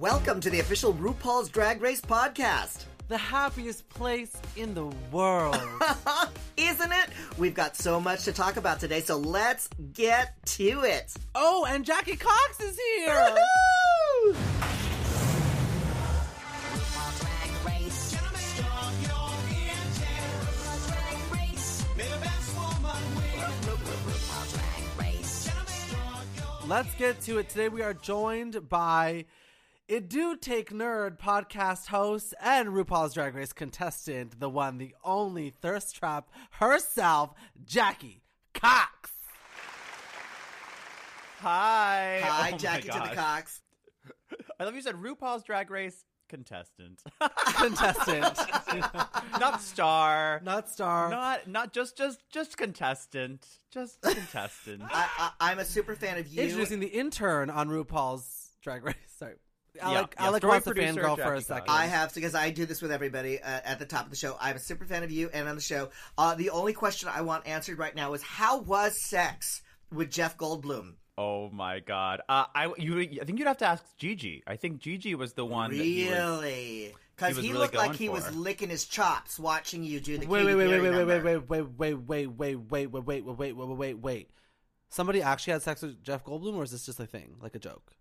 Welcome to the official RuPaul's Drag Race podcast. The happiest place in the world. Isn't it? We've got so much to talk about today, so let's get to it. oh, and Jackie Cox is here. Let's get to it. Today we are joined by It Do Take Nerd podcast host and RuPaul's Drag Race contestant, the one, the only thirst trap herself, Jackie Cox. Hi. Hi, Oh Jackie to the. Cox. I love you said RuPaul's Drag Race contestant, Contestant. not star, Not star. not not just just just contestant, just contestant. I, I, I'm a super fan of you. Introducing the intern on RuPaul's Drag Race. Sorry. Alec, yeah, Alec story wants to fangirl for a second. I have to because I do this with everybody uh, at the top of the show. I'm a super fan of you and on the show. Uh, the only question I want answered right now is how was sex with Jeff Goldblum? oh my god. Uh, I you I think you'd have to ask Gigi. I think Gigi was the one. That he was, Really? Because was he, really looked like going he was licking his chops watching you do the game. Wait, Katy wait, wait, Perry wait, wait, wait, number. wait, wait, wait, wait, wait, wait, wait, wait, wait, wait, wait, wait, wait. Somebody actually had sex with Jeff Goldblum, or is this just a thing, like a joke?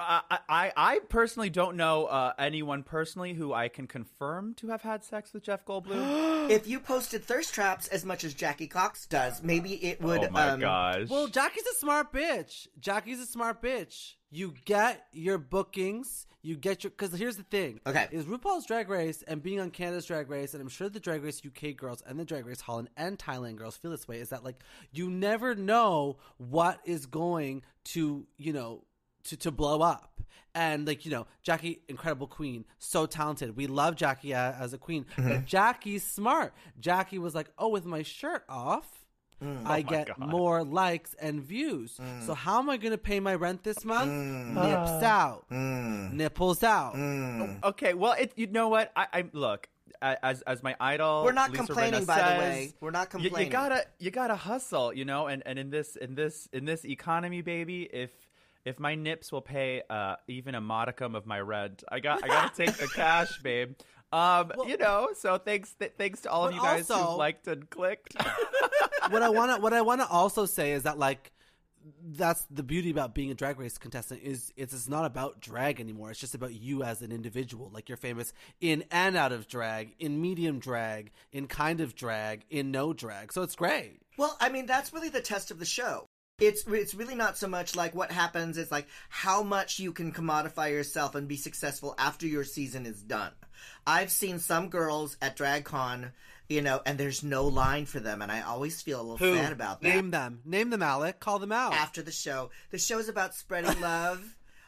Uh, I, I I personally don't know uh, anyone personally who I can confirm to have had sex with Jeff Goldblum. If you posted thirst traps as much as Jackie Cox does, maybe it would. oh my um, gosh. Well, Jackie's a smart bitch. Jackie's a smart bitch. You get your bookings. You get your because here's the thing. Okay. is RuPaul's Drag Race and being on Canada's Drag Race, and I'm sure the Drag Race UK girls and the Drag Race Holland and Thailand girls feel this way. Is that like you never know what is going to you know to to blow up. And like you know, Jackie, incredible queen, so talented. We love Jackie a- as a queen, Mm-hmm. but Jackie's smart. Jackie was like, "Oh, with my shirt off, I Oh get God. more likes and views. Mm. So how am I going to pay my rent this month? Uh. Nips out, Mm. nipples out. Okay, well, it you know what? I, I look as as my idol. We're not Lisa complaining, Rinna by the way. We're not you- You, gotta you gotta hustle, you know. And and in this in this in this economy, baby, if if my nips will pay uh, even a modicum of my rent, I got I gotta take the cash, babe. Um, you know. So thanks th- thanks to all of you guys also- who liked and clicked. what I want to what I want to also say is that like that's the beauty about being a drag race contestant is it's, it's not about drag anymore. It's just about you as an individual. Like you're famous in and out of drag, in medium drag, in kind of drag, in no drag. So it's great. Well, I mean, that's really the test of the show. It's it's really not so much like what happens. It's like how much you can commodify yourself and be successful after your season is done. I've seen some girls at DragCon, you know, and there's no line for them, and I always feel a little Who? sad about that. Name them. Name them, Alec. Call them out. after the show, the show is about spreading love.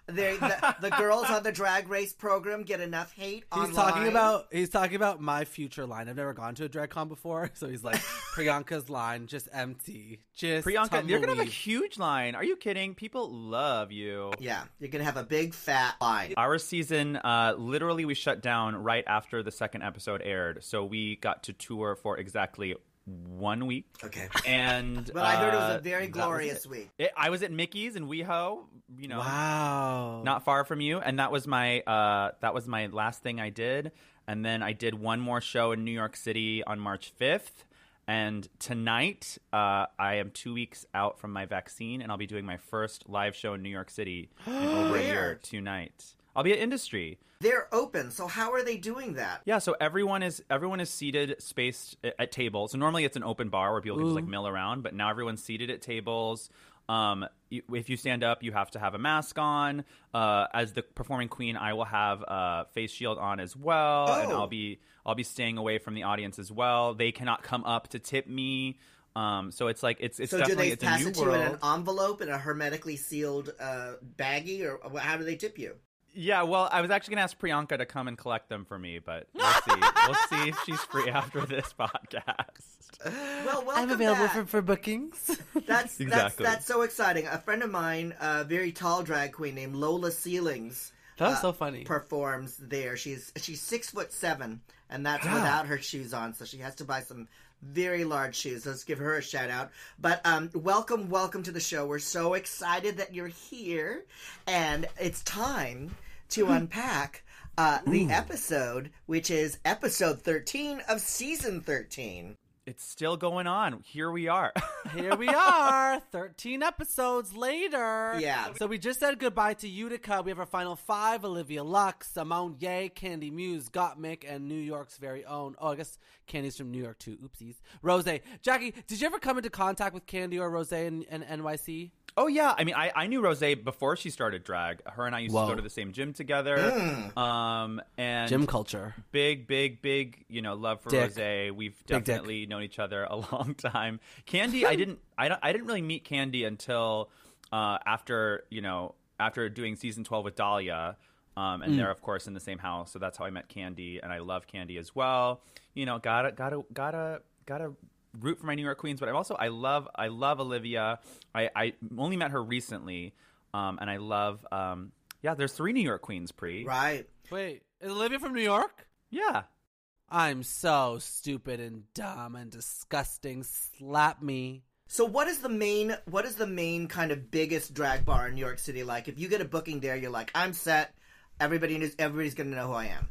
They, the, the girls on the drag race program get enough hate He's online. talking about he's talking about my future line. I've never gone to a drag con before, so he's like Priyanka's line just empty, just Priyanka, you're gonna have a huge line. Are you kidding? People love you. Yeah, you're gonna have a big fat line. Our season, uh, literally, we shut down right after the second episode aired. So we got to tour for exactly one week. Okay. And But I heard it was uh, a very glorious week. It- I was at Mickey's in WeHo, you know, Wow. not far from you, and that was my uh, that was my last thing I did. And then I did one more show in New York City on March fifth. And tonight, uh, I am two weeks out from my vaccine, and I'll be doing my first live show in New York City in over a year tonight. I'll be at Industry. They're open, so how are they doing that? Yeah, so everyone is everyone is seated, spaced at, at tables. So normally it's an open bar where people can just like mill around, but now everyone's seated at tables. Um, if you stand up, you have to have a mask on. Uh, as the performing queen, I will have a face shield on as well, and Oh. I'll be I'll be staying away from the audience as well. They cannot come up to tip me. Um, so it's like it's it's So do definitely they it's a pass new it to you in an envelope in a hermetically sealed uh, baggie, or how do they tip you? Yeah, well, I was actually gonna ask Priyanka to come and collect them for me, but we'll see. we'll see if she's free after this podcast. Well, welcome I'm available back. for, for bookings. That's that's Exactly. that's so exciting. A friend of mine, a very tall drag queen named Lola Ceilings, That was uh, so funny. performs there. She's she's six foot seven, and that's Wow. without her shoes on. So she has to buy some very large shoes. Let's give her a shout out. But um, welcome, welcome to the show. We're so excited that you're here, and it's time to unpack uh, the episode, which is episode 13 of season 13. It's still going on. Here we are. Here we are, 13 episodes later. Yeah. So we just said goodbye to Utica. We have our final five Olivia Lux, Symone Ye, Kandy Muse, Gottmik, and New York's very own. Oh, I guess Kandy's from New York too. Oopsies. Rose. Jackie, did you ever come into contact with Candy or Rose in, in NYC? Oh yeah, I mean, I, I knew Rose before she started drag. Her and I used Whoa. to go to the same gym together. Um, and Gym culture. big, big, big, you know, love for Dick. Rose. We've definitely known each other a long time. Kandy, I didn't, I don't, I didn't really meet Kandy until uh, after, you know, after doing season twelve with Dahlia. Um, Mm. and they're of course in the same house, so that's how I met Kandy, and I love Kandy as well. You know, gotta, gotta, gotta, gotta root for my New York queens, but I'm also I love, I love Olivia. I, I only met her recently, um, and I love, um, yeah. There's three New York queens, pre, Right. Wait, is Olivia from New York? yeah. I'm so stupid and dumb and disgusting. Slap me. So what is the main what is the main kind of biggest drag bar in New York City like? If you get a booking there, you're like, I'm set. Everybody knows everybody's gonna know who I am.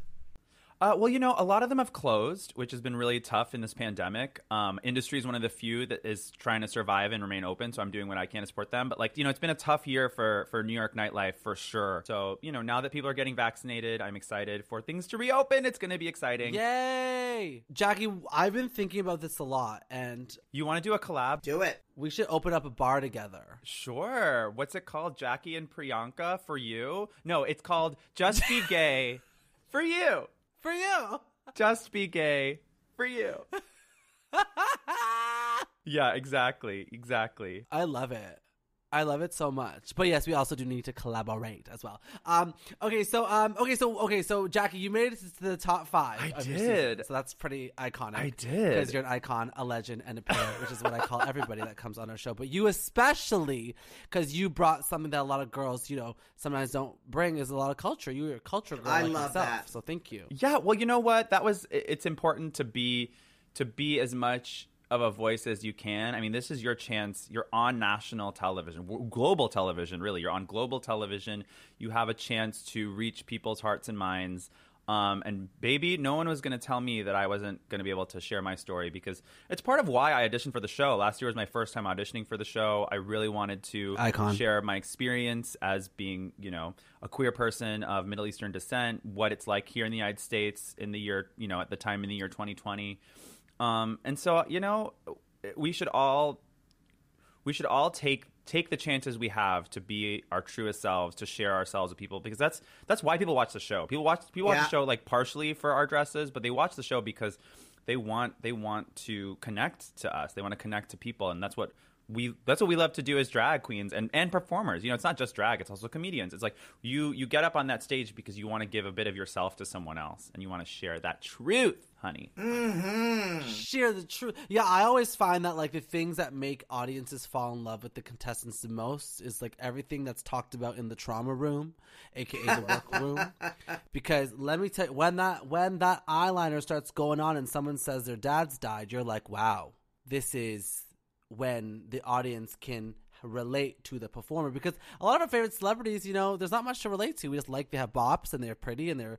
Uh, well, you know, a lot of them have closed, which has been really tough in this pandemic. Um, industry is one of the few that is trying to survive and remain open, so I'm doing what I can to support them. But like, you know, it's been a tough year for for New York nightlife for sure. So you know, now that people are getting vaccinated, I'm excited for things to reopen. It's going to be exciting. Yay! Jackie, I've been thinking about this a lot, and You want to do a collab? Do it. we should open up a bar together. Sure. What's it called? Jackie and Priyanka for you? No, it's called Just Be Gay for you. For you! Just be gay for you. Yeah, exactly. Exactly. I love it. I love it so much. But yes, we also do need to collaborate as well. Um, okay, so um, okay, so okay, so Jackie, you made it to the top five. I of your season, did. so that's pretty iconic. I did. because you're an icon, a legend, and a pillar, which is what I call everybody that comes on our show. But you especially, because you brought something that a lot of girls, you know, sometimes don't bring, is a lot of culture. You're a culture girl. I like love yourself, that. So thank you. Yeah, well, you know what? That was it's important to be to be as much of a voice as you can. I mean, this is your chance. You're on national television, global television, really. You're on global television. You have a chance to reach people's hearts and minds. Um, and baby, no one was going to tell me that I wasn't going to be able to share my story because it's part of why I auditioned for the show. Last year was my first time auditioning for the show. I really wanted to Icon. share my experience as being, you know, a queer person of Middle Eastern descent, what it's like here in the United States in the year, you know, at the time in the year 2020. Um, and so, you know, we should all we should all take take the chances we have to be our truest selves, to share ourselves with people because that's that's why people watch the show. People watch people watch Yeah. the show like partially for our dresses, but they watch the show because they want they want to connect to us. They want to connect to people and that's what we that's what we love to do as drag queens and, and performers. You know, it's not just drag, it's also comedians. It's like you you get up on that stage because you want to give a bit of yourself to someone else and you want to share that truth, honey. Mm-hmm. share the truth. Yeah, I always find that like the things that make audiences fall in love with the contestants the most is like everything that's talked about in the trauma room, aka the work room. Because let me tell you, when that when that eyeliner starts going on and someone says their dad's died, you're like, wow, this is when the audience can relate to the performer. Because a lot of our favorite celebrities you know there's not much to relate to. We just like they have bops and they're pretty and they're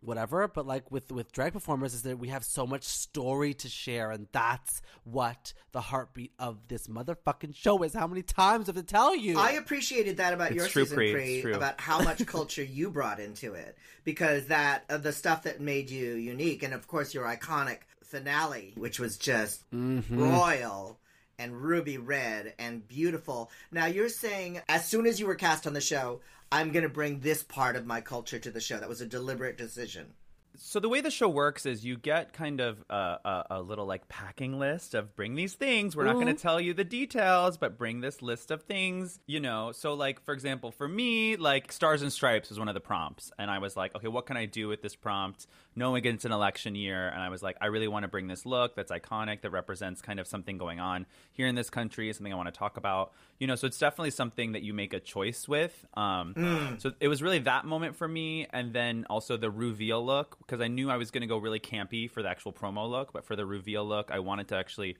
whatever. But like with with drag performers is that we have so much story to share and that's what the heartbeat of this motherfucking show is. How many times do I have to tell you? I appreciated that about It's your true, season Pri. three, about how much culture you brought into it, because that uh, the stuff that made you unique, and of course your iconic finale, which was just Mm-hmm. royal and ruby red and beautiful. Now you're saying as soon as you were cast on the show, I'm going to bring this part of my culture to the show. That was a deliberate decision. So the way the show works is you get kind of a, a, a little like packing list of bring these things. We're not going to mm-hmm. tell you the details but bring this list of things you know. So like for example for me like stars and stripes was one of the prompts and i was like okay what can i do with this prompt? Knowing it's an election year and i was like i really want to bring this look that's iconic that represents kind of something going on here in this country something i want to talk about you know so it's definitely something that you make a choice with um, so it was really that moment for me and then also the reveal look because i knew i was going to go really campy for the actual promo look but for the reveal look i wanted to actually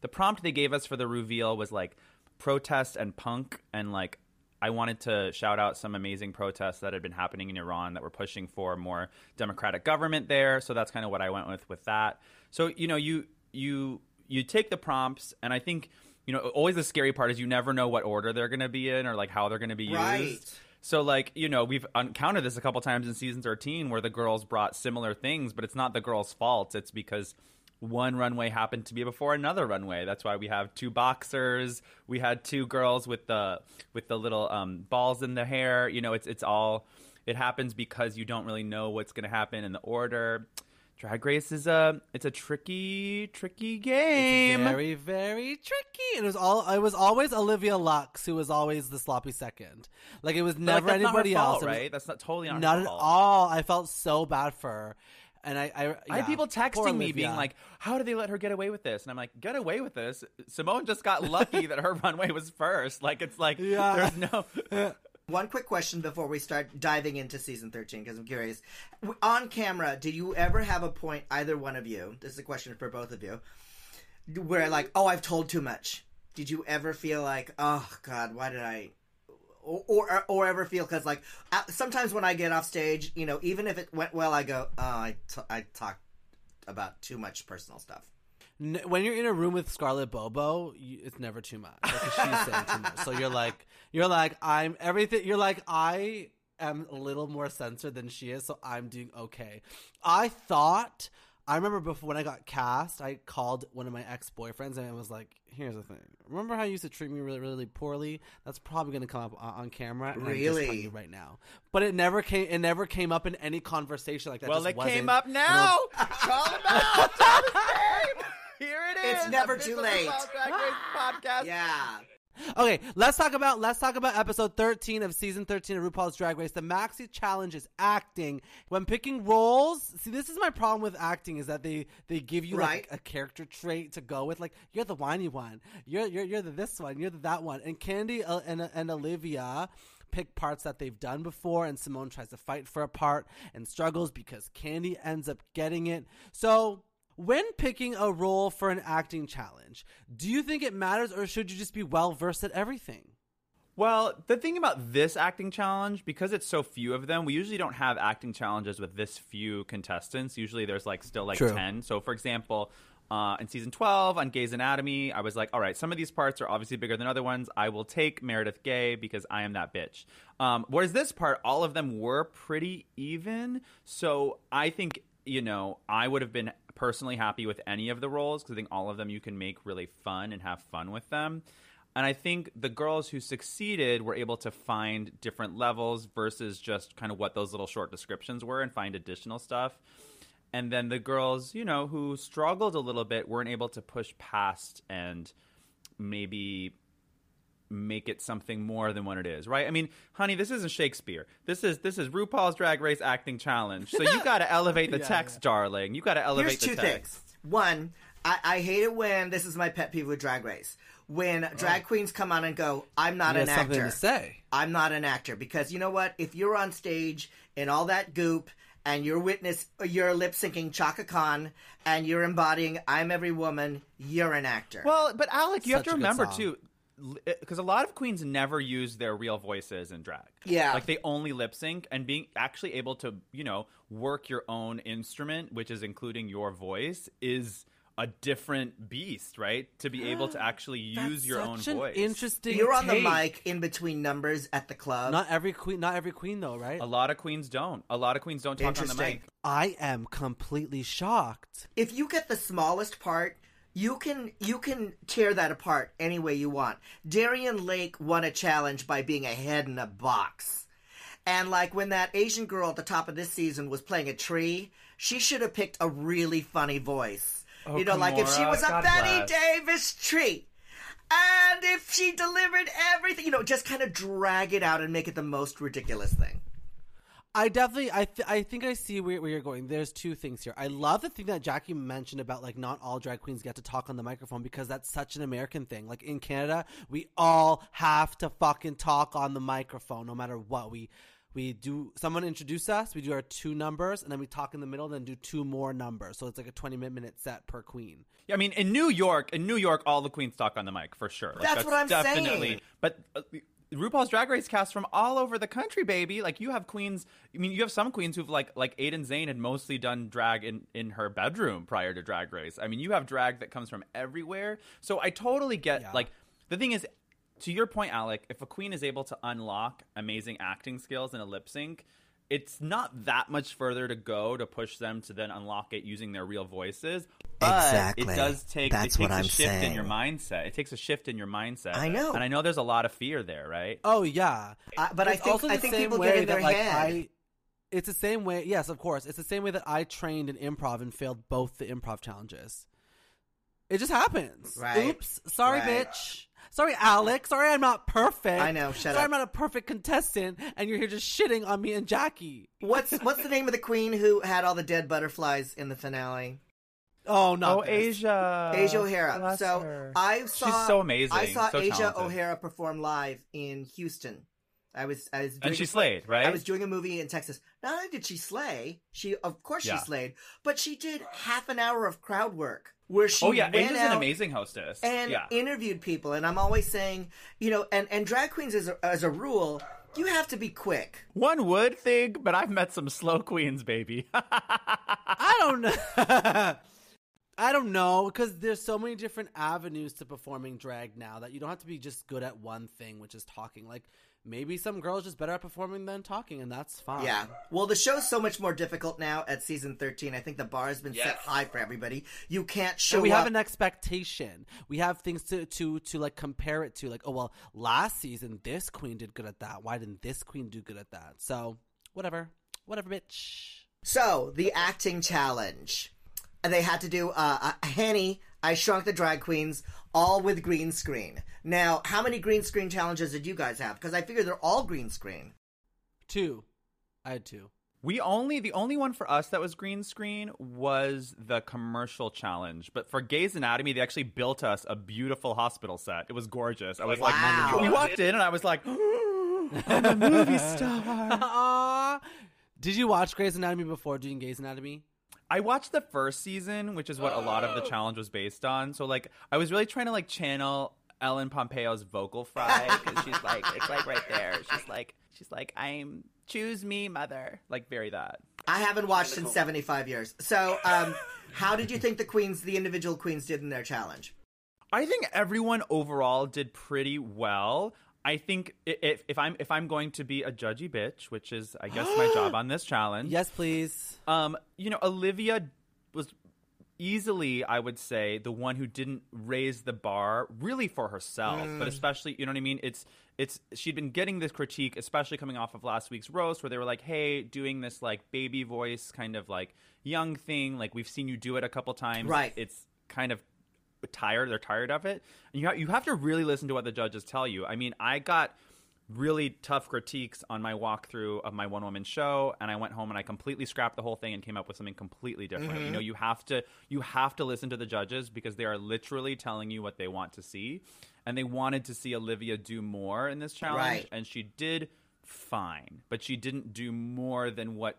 the prompt they gave us for the reveal was like protest and punk and like I wanted to shout out some amazing protests that had been happening in Iran that were pushing for more democratic government there. So that's kind of what I went with with that. So you know, you you you take the prompts, and I think you know always the scary part is you never know what order they're going to be in or like how they're going to be Right. used. So like you know we've encountered this a couple times in season 13 where the girls brought similar things, but it's not the girls' fault. It's because one runway happened to be before another runway. That's why we have two boxers. We had two girls with the with the little um, balls in the hair. You know, it's it's all it happens because you don't really know what's going to happen in the order. Drag Race is a it's a tricky tricky game. Very, very tricky. It was all. It was always Olivia Lux who was always the sloppy second. Like it was like, never her anybody fault, else. It right? That's not totally not, her Not at fault. all. I felt so bad for her, and I. I, I had people poor texting me Olivia. being like, "How did they let her get away with this?" And I'm like, "Get away with this? Symone just got lucky that her runway was first. Like it's like Yeah. there's no One quick question before we start diving into season 13 because I'm curious. On camera, did you ever have a point, either one of you, this is a question for both of you, where like, oh, I've told too much? Did you ever feel like, oh, God, why did I. Or, or, or ever feel because like uh, sometimes when I get off stage, you know, even if it went well, I go, oh, I, t- I talked about too much personal stuff. When you're in a room with Scarlett Bobo, you, it's never too much. Like, she's saying too much. So you're like, you're like, I'm everything. You're like, I am a little more censored than she is, so I'm doing okay. I thought. I remember before when I got cast, I called one of my ex boyfriends and I was like, "Here's the thing. Remember how you used to treat me really, really poorly? That's probably going to come up on, on camera. And I'm just Really? right now. But it never came. It never came up in any conversation like that. Well, just it wasn't. came up now. Call him out. Tell his name. Here it is. It's never too late. RuPaul's Drag Race podcast. Yeah. Okay, let's talk about let's talk about episode 13 of season 13 of RuPaul's Drag Race. The Maxi Challenge is acting. When picking roles, see this is my problem with acting is that they they give you Right. like a character trait to go with like you're the whiny one. You're you're you're the this one, you're the that one. And Kandy uh, and and Olivia pick parts that they've done before and Symone tries to fight for a part and struggles because Kandy ends up getting it. So when picking a role for an acting challenge, do you think it matters or should you just be well versed at everything? Well, the thing about this acting challenge, because it's so few of them, we usually don't have acting challenges with this few contestants. Usually there's like still like True. 10. So, for example, uh, in season 12 on Gay's Anatomy, I was like, all right, some of these parts are obviously bigger than other ones. I will take Meredith Gay because I am that bitch. Um, whereas this part, all of them were pretty even. So I think, you know, I would have been personally happy with any of the roles because I think all of them you can make really fun and have fun with them. And I think the girls who succeeded were able to find different levels versus just kind of what those little short descriptions were and find additional stuff. And then the girls, you know, who struggled a little bit weren't able to push past and maybe make it something more than what it is, right? I mean, honey, this isn't Shakespeare. This is this is RuPaul's Drag Race acting challenge. So you got to elevate the Yeah, text, yeah. darling. You got to elevate Here's the two text. things. One, I, I hate it when this is my pet peeve with Drag Race. When drag queens come on and go, I'm not You an have actor. to say. I'm not an actor because you know what? If you're on stage in all that goop and you're witness, you're lip syncing Chaka Khan and you're embodying "I'm every woman," you're an actor. Well, but Alec, you have to remember song. too, because a lot of queens never use their real voices in drag. Yeah. like they only lip sync, and being actually able to, you know, work your own instrument, which is including your voice, is a different beast, right? To be able to actually use your own voice. Interesting. you're on the mic in between numbers at the club. Not every queen. Not every queen though, right? A lot of queens don't. A lot of queens don't talk on the Interesting. mic. I am completely shocked. if you get the smallest part, you can you can tear that apart any way you want. Darienne Lake won a challenge by being a head in a box. And like when that Asian girl at the top of this season was playing a tree, she should have picked a really funny voice. Oh, you know, like if she was a God Betty bless. Davis tree. And if she delivered everything, you know, just kind of drag it out and make it the most ridiculous thing. I definitely, I, th- I think I see where, where you're going. There's two things here. I love the thing that Jackie mentioned about like not all drag queens get to talk on the microphone because that's such an American thing. Like in Canada, we all have to fucking talk on the microphone, no matter what. We we do. Someone introduce us. We do our two numbers, and then we talk in the middle, then do two more numbers. So it's like a 20 minute set per queen. Yeah, I mean, in New York, in New York, all the queens talk on the mic for sure. Like, That's what I'm definitely, saying. But uh, RuPaul's Drag Race cast from all over the country, baby. Like you have queens. I mean, you have some queens who've like like Aiden Zhane had mostly done drag in in her bedroom prior to Drag Race. I mean, you have drag that comes from everywhere. So I totally get Yeah. like the thing is, to your point, Alec. If a queen is able to unlock amazing acting skills in a lip sync. It's not that much further to go to push them to then unlock it using their real voices. But Exactly. it does take That's it takes what a I'm shift in your mindset. It takes a shift in your mindset. I know. And I know there's a lot of fear there, right? Oh yeah, I- but I think I think people get in that, their like. I, it's the same way. Yes, of course. It's the same way that I trained in improv and failed both the improv challenges. It just happens. Right. Oops. Sorry, Right. bitch. Sorry, Alex. Sorry, I'm not perfect. I know, shut Sorry, up. I'm not a perfect contestant, and you're here just shitting on me and Jackie. What's what's the name of the queen who had all the dead butterflies in the finale? Oh no. oh, Asia. Asia O'Hara. Bless so her. I saw She's so amazing. I saw so Asia talented. O'Hara perform live in Houston. I was I was doing And she a- slayed, right? I was doing a movie in Texas. Not only did she slay, she of course Yeah. she slayed, but she did half an hour of crowd work where she oh yeah, went an amazing hostess. and yeah. interviewed people. And I'm always saying, you know, and and drag queens as a, as a rule, you have to be quick. One would think, but I've met some slow queens, baby. I don't know. I don't know because there's so many different avenues to performing drag now that you don't have to be just good at one thing, which is talking. Like maybe some girls just better at performing than talking, and that's fine. Yeah. Well, the show's so much more difficult now at season 13. I think the bar has been set high for everybody. You can't show And we up. have an expectation. We have things to, to to like compare it to. Like, oh well, last season this queen did good at that. Why didn't this queen do good at that? So whatever, whatever, bitch. So the acting challenge, and they had to do uh, uh, Henny. I Shrunk the Drag Queens, all with green screen. Now, how many green screen challenges did you guys have? Because I figure they're all green screen. Two, I had two. we only the only one for us that was green screen was the commercial challenge. But for Gays Anatomy, they actually built us a beautiful hospital set. It was gorgeous. I was Wow. like, we walked in and I was like, I'm a movie star. Aw. Did you watch Grey's Anatomy before doing Grey's Anatomy? I watched the first season, which is what a lot of the challenge was based on. So like, I was really trying to like channel Ellen Pompeo's vocal fry because she's like, it's like right there. She's like, she's like, I'm choose me, mother. Like very that. I haven't watched in 75 years. So, um, how did you think the queens, the individual queens, did in their challenge? I think everyone overall did pretty well. I think if if I'm if I'm going to be a judgy bitch, which is I guess my job on this challenge. Yes, please. Um, you know, Olivia was easily, I would say, the one who didn't raise the bar really for herself, but especially, you know what I mean? It's it's she'd been getting this critique, especially coming off of last week's roast, where they were like, "Hey, doing this like baby voice kind of like young thing, like we've seen you do it a couple times, Right. It's kind of tired. They're tired of it. And you ha- you have to really listen to what the judges tell you. I mean, I got really tough critiques on my walkthrough of my one woman show and I went home and I completely scrapped the whole thing and came up with something completely different. You mm-hmm. know, you have to you have to listen to the judges because they are literally telling you what they want to see. And they wanted to see Olivia do more in this challenge Right. and she did fine, but she didn't do more than what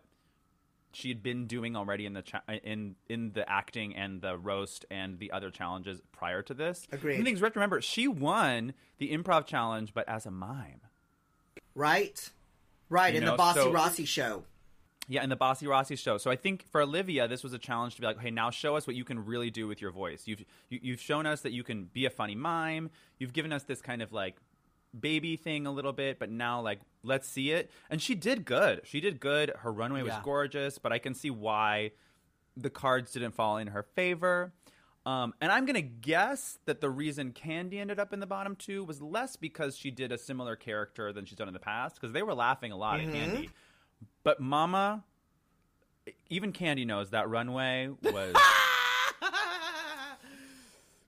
she had been doing already in the cha- uh, in in the acting and the roast and the other challenges prior to this. Agreed. The things have to remember, she won the improv challenge, but as a mime. Right? Right, You in know, the Bossy so- Rossi show. Yeah, in the Bossy Rossy show. So I think for Olivia, this was a challenge to be like, hey, now show us what you can really do with your voice. You've you, you've shown us that you can be a funny mime. You've given us this kind of like baby thing a little bit, but now like let's see it. And she did good. She did good. Her runway was Yeah. gorgeous, but I can see why the cards didn't fall in her favor. Um, and I'm gonna guess that the reason Kandy ended up in the bottom two was less because she did a similar character than she's done in the past, because they were laughing a lot at Kandy. But Mama, even Kandy knows that runway was.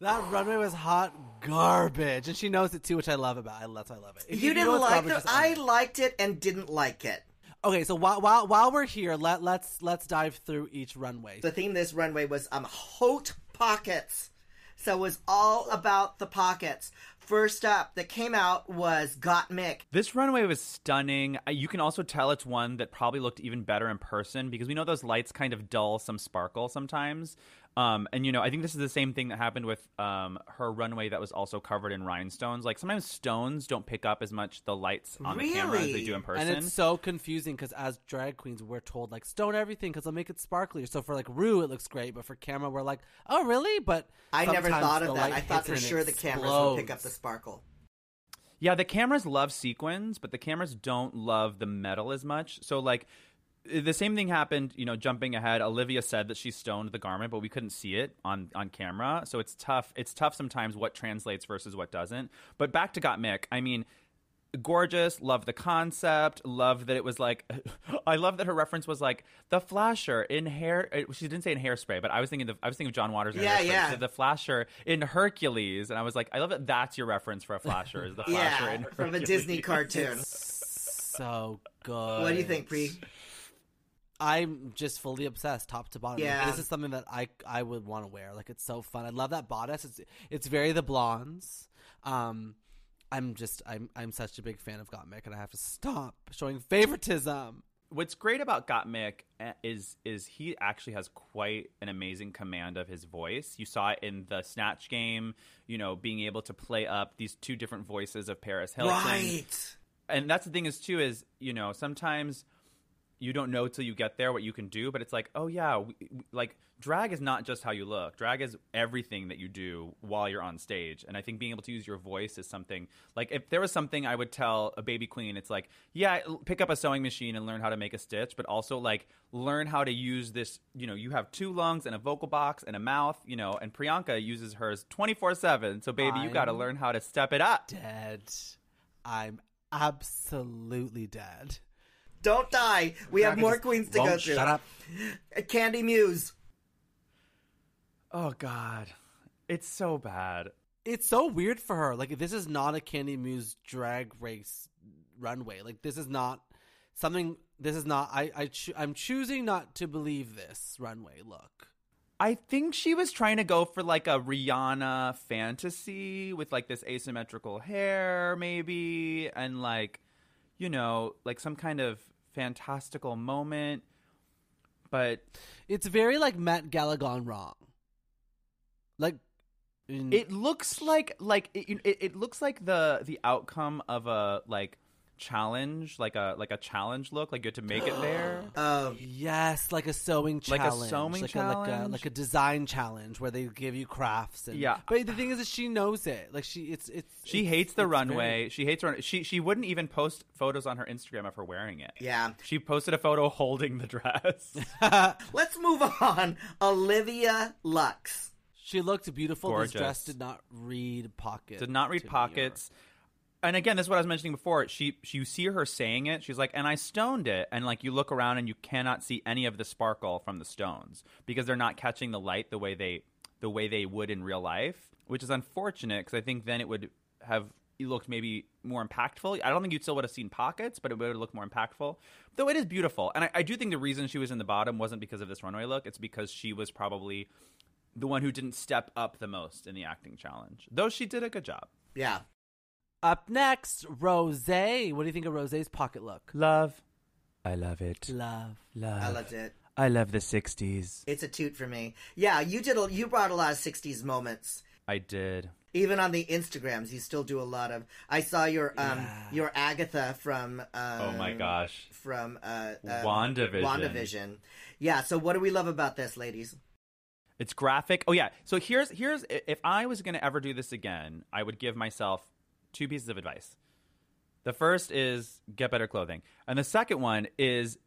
That runway was hot garbage, and she knows it too, which I love about. it. That's why I love it. If You know didn't like garbage, it. I liked it and didn't like it. Okay, so while while while we're here, let let's let's dive through each runway. The theme this runway was um hot pockets. So it was all about the pockets. First up that came out was Gottmik. This runway was stunning. Uh, You can also tell it's one that probably looked even better in person because we know those lights kind of dull some sparkle sometimes. Um, and you know, I think this is the same thing that happened with um, her runway that was also covered in rhinestones. Like sometimes stones don't pick up as much the lights on the camera as they do in person. And it's so confusing because as drag queens, we're told like stone everything because they'll make it sparkly. So for like Rue, it looks great, but for camera, we're like, oh really? But I never thought of that. I thought for sure the cameras would pick up the sparkle. Yeah, the cameras love sequins, but the cameras don't love the metal as much. So like the same thing happened, you know, jumping ahead. Olivia said that she stoned the garment, but we couldn't see it on on camera. So it's tough. It's tough sometimes what translates versus what doesn't. But back to Gottmik. I mean, gorgeous, love the concept, love that it was like I love that her reference was like the flasher in hair she didn't say in hairspray, but I was thinking of I was thinking of John Waters in Yeah, hairspray. Yeah. the flasher in Hercules and I was like I love that that's your reference for a flasher is the flasher Yeah, in from a Disney cartoon. so good. What do you think, Pre? I'm just fully obsessed, top to bottom. Like, Yeah. this is something that I I would want to wear. Like it's so fun. I love that bodice. It's it's very the blondes. Um, I'm just I'm I'm such a big fan of Gottmik, and I have to stop showing favoritism. What's great about Gottmik eh, is is he actually has quite an amazing command of his voice. You saw it in the Snatch game, you know, being able to play up these two different voices of Paris Hilton. Right. and that's the thing is too is you know sometimes you don't know till you get there what you can do but it's like oh yeah we, we- like drag is not just how you look drag is everything that you do while you're on stage and i think being able to use your voice is something like if there was something i would tell a baby queen it's like yeah pick up a sewing machine and learn how to make a stitch but also like learn how to use this you know you have two lungs and a vocal box and a mouth you know and priyanka uses hers 24-7 so baby you got to learn how to step it up Dead. I'm absolutely dead. Don't die. We have more queens to go through. Shut up. Kandy Muse. oh god it's so bad It's so weird for her. Like this is not a Kandy Muse drag race runway. Like this is not something. This is not. I I choo- I'm choosing not to believe this runway look. I think she was trying to go for like a Rihanna fantasy with like this asymmetrical hair, maybe, and like, you know, like some kind of fantastical moment. But It's very like Met Gala gone wrong. Like in- it looks like like it, it, it looks like the the outcome of a like challenge, like a like a challenge look, like you have to make it there. Um, Yes, like a sewing Like a challenge, sewing like A, like a challenge? like a design challenge where they give you crafts. And, Yeah. but the thing is that she knows it. Like she, it's it's She it's- hates the it's runway. very- She hates run. She she wouldn't even post photos on her Instagram of her wearing it. yeah. She posted a photo holding the dress. Let's move on. Olivia Lux. she looked beautiful. This dress did not read pockets. did not read to me or- pockets. And again, this is what I was mentioning before. She, she, you see her saying it. She's like, and I stoned it, and like you look around and you cannot see any of the sparkle from the stones because they're not catching the light the way they, the way they would in real life, which is unfortunate because I think then it would have looked maybe more impactful. I don't think you'd still would have seen pockets, but it would have looked more impactful. Though it is beautiful, and I, I do think the reason she was in the bottom wasn't because of this runway look. It's because she was probably the one who didn't step up the most in the acting challenge. Though she did a good job. Yeah. Up next, Rose. What do you think of Rose's pocket look? Love. I love it. Love. Love. I loved it. I love the 60s. It's a toot for me. Yeah, you did. A, you brought a lot of '60s moments. I did. Even on the Instagrams, you still do a lot of. I saw your um Yeah. your Agatha from. Um, Oh my gosh. From uh, uh, WandaVision. WandaVision. Yeah. So what do we love about this, ladies? It's graphic. Oh yeah. So here's here's if I was going to ever do this again, I would give myself two pieces of advice. The first is get better clothing. And the second one is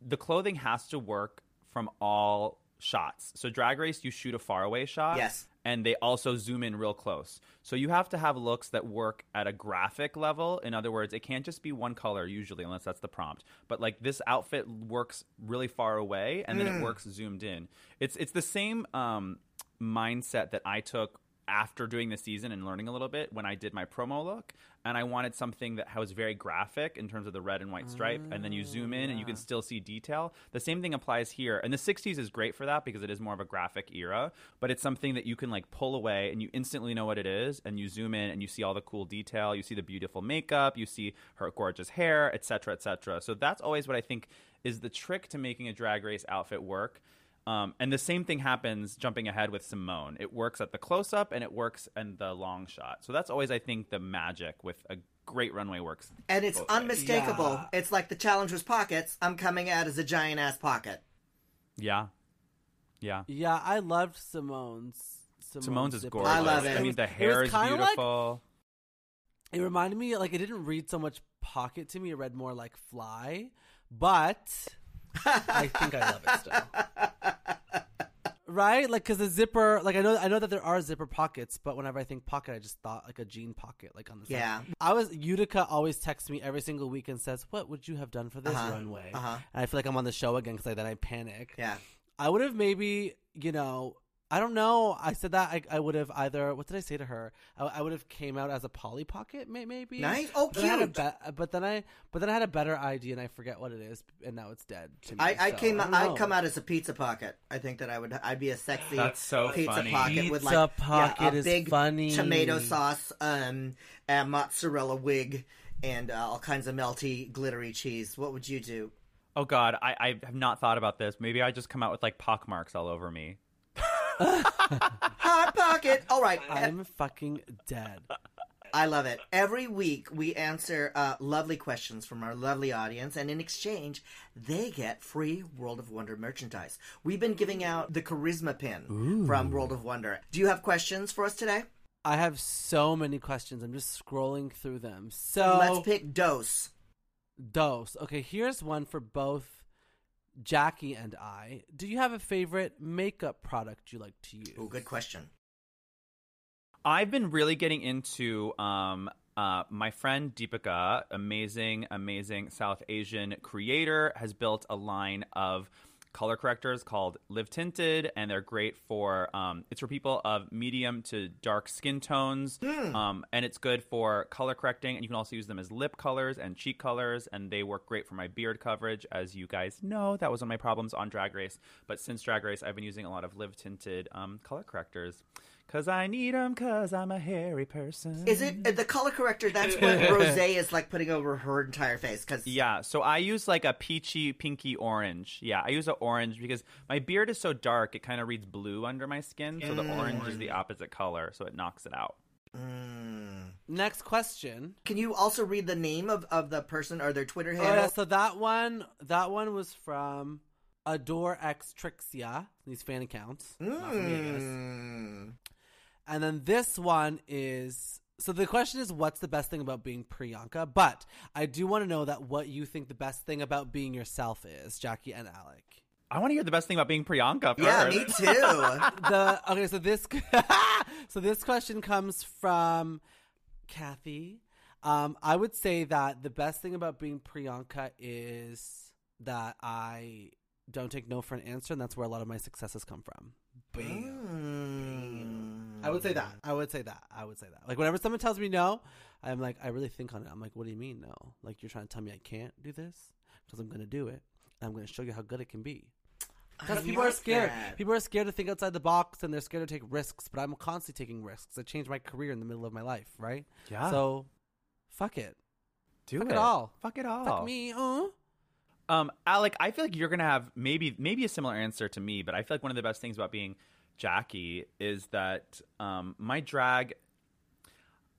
the clothing has to work from all shots. So drag race you shoot a faraway shot. Yes. And they also zoom in real close. So you have to have looks that work at a graphic level. In other words, it can't just be one color usually unless that's the prompt. But like this outfit works really far away and then it works zoomed in. It's it's the same um, mindset that I took after doing the season and learning a little bit when I did my promo look, and I wanted something that was very graphic in terms of the red and white stripe, and then you oh, zoom in and you can still see detail. The same thing applies here, and the '60s is great for that because it is more of a graphic era, but it's something that you can like pull away and you instantly know what it is, and you zoom in and you see all the cool detail, you see the beautiful makeup, you see her gorgeous hair, etc., etc. So that's always what I think is the trick to making a drag race outfit work. Um, and the same thing happens jumping ahead with Symone. It works at the close up and it works in the long shot. So that's always, I think, the magic with a great runway works. And it's unmistakable. Yeah. It's like the challenge was pockets. I'm coming out as a giant ass pocket. Yeah. Yeah. Yeah, I loved Symone's. Symone's, Symone's is gorgeous. I love it. I mean, the hair is kinda like- beautiful. It reminded me like it didn't read so much pocket to me. It read more like fly, but I think I love it still. Right, like because the zipper, like I know, I know that there are zipper pockets, but whenever I think pocket, I just thought like a jean pocket, like on the side. Yeah. I was Utica always texts me every single week and says, "What would you have done for this Uh-huh. runway?" Uh-huh. And I feel like I'm on the show again because like, then I panic. Yeah. I would have maybe, you know, I don't know. I said that I, I would have either. What did I say to her? I, I would have came out as a Polly Pocket, may, maybe. Nice. Oh, But, I had a cute. be- but then I, but then I had a better idea, and I forget what it is, and now it's dead. To me, I, I so came. don't I'd come out as a pizza pocket. I think that I would. I'd be a sexy. That's so pizza funny. pocket with like pocket yeah, a is big funny. tomato sauce, um, and mozzarella wig, and uh, all kinds of melty, glittery cheese. What would you do? Oh God, I, I have not thought about this. Maybe I just come out with like pock marks all over me. Hot pocket. All right. I'm fucking dead. I love it. Every week we answer uh, lovely questions from our lovely audience, and in exchange, they get free World of Wonder merchandise. We've been giving out the Charisma pin from World of Wonder. Do you have questions for us today? I have so many questions. I'm just scrolling through them. So Let's pick Dose. dose. Okay, here's one for both Jackie and I. Do you have a favorite makeup product you like to use? Oh, good question. I've been really getting into um, uh, my friend Deepika, amazing, amazing South Asian creator, has built a line of color correctors called Live Tinted, and they're great for um, it's for people of medium to dark skin tones, um, and it's good for color correcting. And you can also use them as lip colors and cheek colors, and they work great for my beard coverage. As you guys know, that was one of my problems on Drag Race, but since Drag Race, I've been using a lot of Live Tinted um, color correctors. Cause I need them, cause I'm a hairy person. Is it uh, the color corrector? That's what Rose is like putting over her entire face. Because Yeah, so I use like a peachy, pinky orange. Yeah, I use an orange because my beard is so dark, it kind of reads blue under my skin. So the orange is the opposite color, so it knocks it out. Next question. can you also read the name of, of the person or their Twitter Oh, handle? yeah, so that one, that one was from Adore X Trixia. These fan accounts, not from me, I guess. Mm. And then this one is so the question is what's the best thing about being Priyanka? But I do want to know that what you think the best thing about being yourself is, Jackie and Alec. I want to hear the best thing about being Priyanka first. Yeah, me too. the okay, so this so this question comes from Kathy. Um, I would say that the best thing about being Priyanka is that I don't take no for an answer, and that's where a lot of my successes come from. Mm. I would say that. I would say that. I would say that. Like whenever someone tells me no, I'm like, I really think on it. I'm like, what do you mean no? Like you're trying to tell me I can't do this because I'm going to do it, and I'm going to show you how good it can be. Because people are scared. that. People are scared to think outside the box, and they're scared to take risks. But I'm constantly taking risks. I changed my career in the middle of my life, right? Yeah. So, fuck it. do fuck it. it all. Fuck it all. Fuck me. Uh. Um, Alec, I feel like you're gonna have maybe maybe a similar answer to me, but I feel like one of the best things about being Jackie is that um, my drag.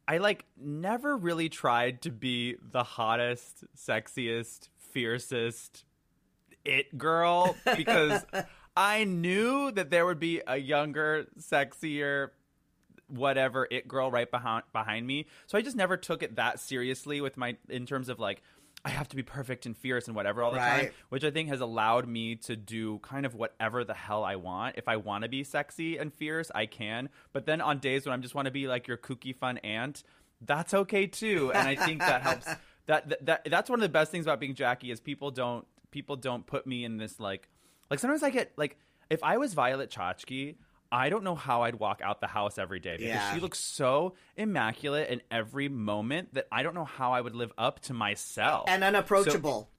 I like never really tried to be the hottest, sexiest, fiercest it girl because I knew that there would be a younger, sexier, whatever it girl right behind behind me. So I just never took it that seriously with my in terms of like I have to be perfect and fierce and whatever all the time, which I think has allowed me to do kind of whatever the hell I want. If I want to be sexy and fierce, I can. But then on days when I'm just want to be like your kooky fun aunt, that's okay too. And I think that helps. That, that that that's one of the best things about being Jackie is people don't people don't put me in this like like sometimes I get like if I was Violet Chachki, I don't know how I'd walk out the house every day because Yeah. she looks so immaculate in every moment that I don't know how I would live up to myself. and unapproachable.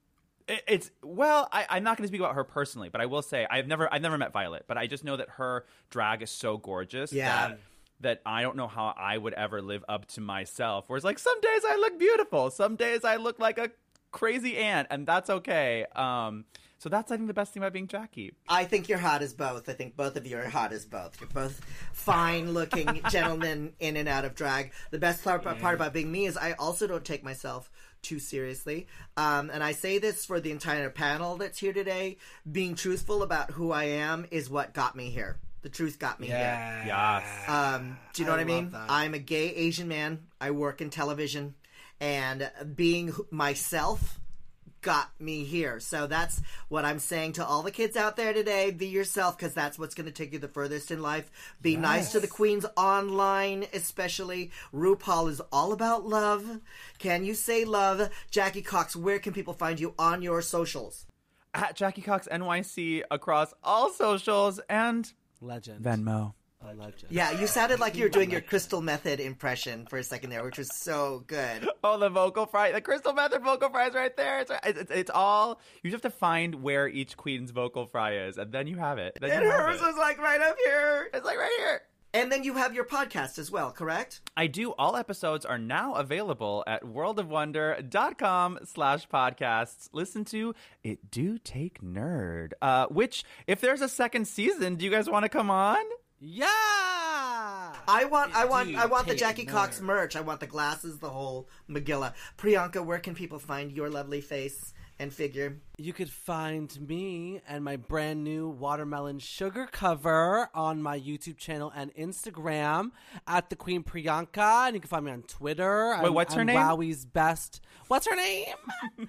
It- it's well, I, I'm not going to speak about her personally, but I will say I've never I've never met Violet, but I just know that her drag is so gorgeous Yeah. that that I don't know how I would ever live up to myself. Whereas like some days I look beautiful, some days I look like a crazy aunt, and that's okay. Um, so that's I think the best thing about being Jackie. I think you're hot as both. I think both of you are hot as both. You're both fine looking gentlemen in and out of drag. The best part, part about being me is I also don't take myself too seriously. Um, and I say this for the entire panel that's here today. Being truthful about who I am is what got me here. The truth got me here. Yes. Um, do you know I what I mean? that. I'm a gay Asian man. I work in television, and being myself got me here. So that's what I'm saying to all the kids out there today. Be yourself because that's what's going to take you the furthest in life. Be nice to the queens online, especially. RuPaul is all about love. Can you say love? Jackie Cox, where can people find you on your socials? At Jackie Cox NYC across all socials and Legend. Venmo. A legend. Yeah, you sounded like you were doing your Crystal Methyd impression for a second there, which was so good. Oh, the vocal fry, the Crystal Methyd vocal fry is right there. It's, it's, it's, it's all you just have to find where each queen's vocal fry is, and then you have it. Then And you hers was like right up here. It's like right here. And then you have your podcast as well, correct? I do. All episodes are now available at worldofwonder.com slash podcasts. Listen to It Do Take Nerd. Uh, which, if there's a second season, do you guys want to come on? Yeah. I want, I want, I want the take Jackie Cox nerd. merch. I want the glasses, the whole Megillah. Priyanka, where can people find your lovely face and figure? You could find me and my brand new watermelon sugar cover on my YouTube channel and Instagram at the Queen Priyanka, and you can find me on Twitter. Wait, what's her I'm name? Wowie's best. What's her name?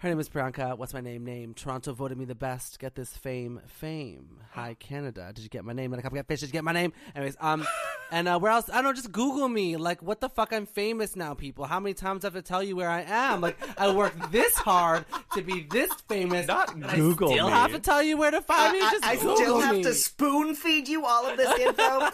her name is Priyanka. What's my name? Name. Toronto voted me the best. Get this fame. Fame. Hi Canada. Did you get my name? Let a couple get fish. Did you get my name? Anyways, um, and uh, where else? I don't know. Just Google me. Like, what the fuck? I'm famous now, people. How many times do I have to tell you where I am? Like, I worked this hard to be this famous. Not and Google I still me. have to tell you where to find me. I, Just I Google still have me. to spoon feed you all of this info.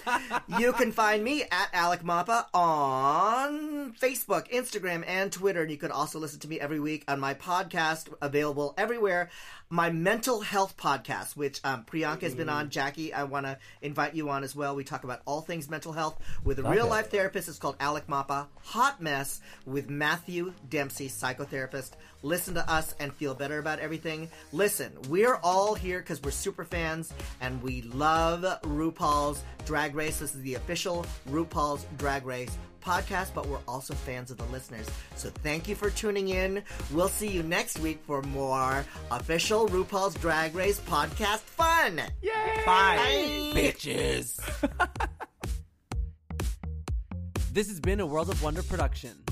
you can find me at Alec Mapa on Facebook, Instagram, and Twitter. And you can also listen to me every week on my podcast, available everywhere. My mental health podcast, which um, Priyanka has been on. Jackie, I want to invite you on as well. We talk about all things mental health with a real life therapist. It's called Alec Mapa Hot Mess with Matthew Dempsey, psychotherapist. Listen to us and feel better about everything. Listen, we're all here because we're super fans and we love RuPaul's Drag Race. This is the official RuPaul's Drag Race podcast, but we're also fans of the listeners. So thank you for tuning in. We'll see you next week for more official RuPaul's Drag Race podcast fun. Yay! Bye. bitches. this has been a World of Wonder production.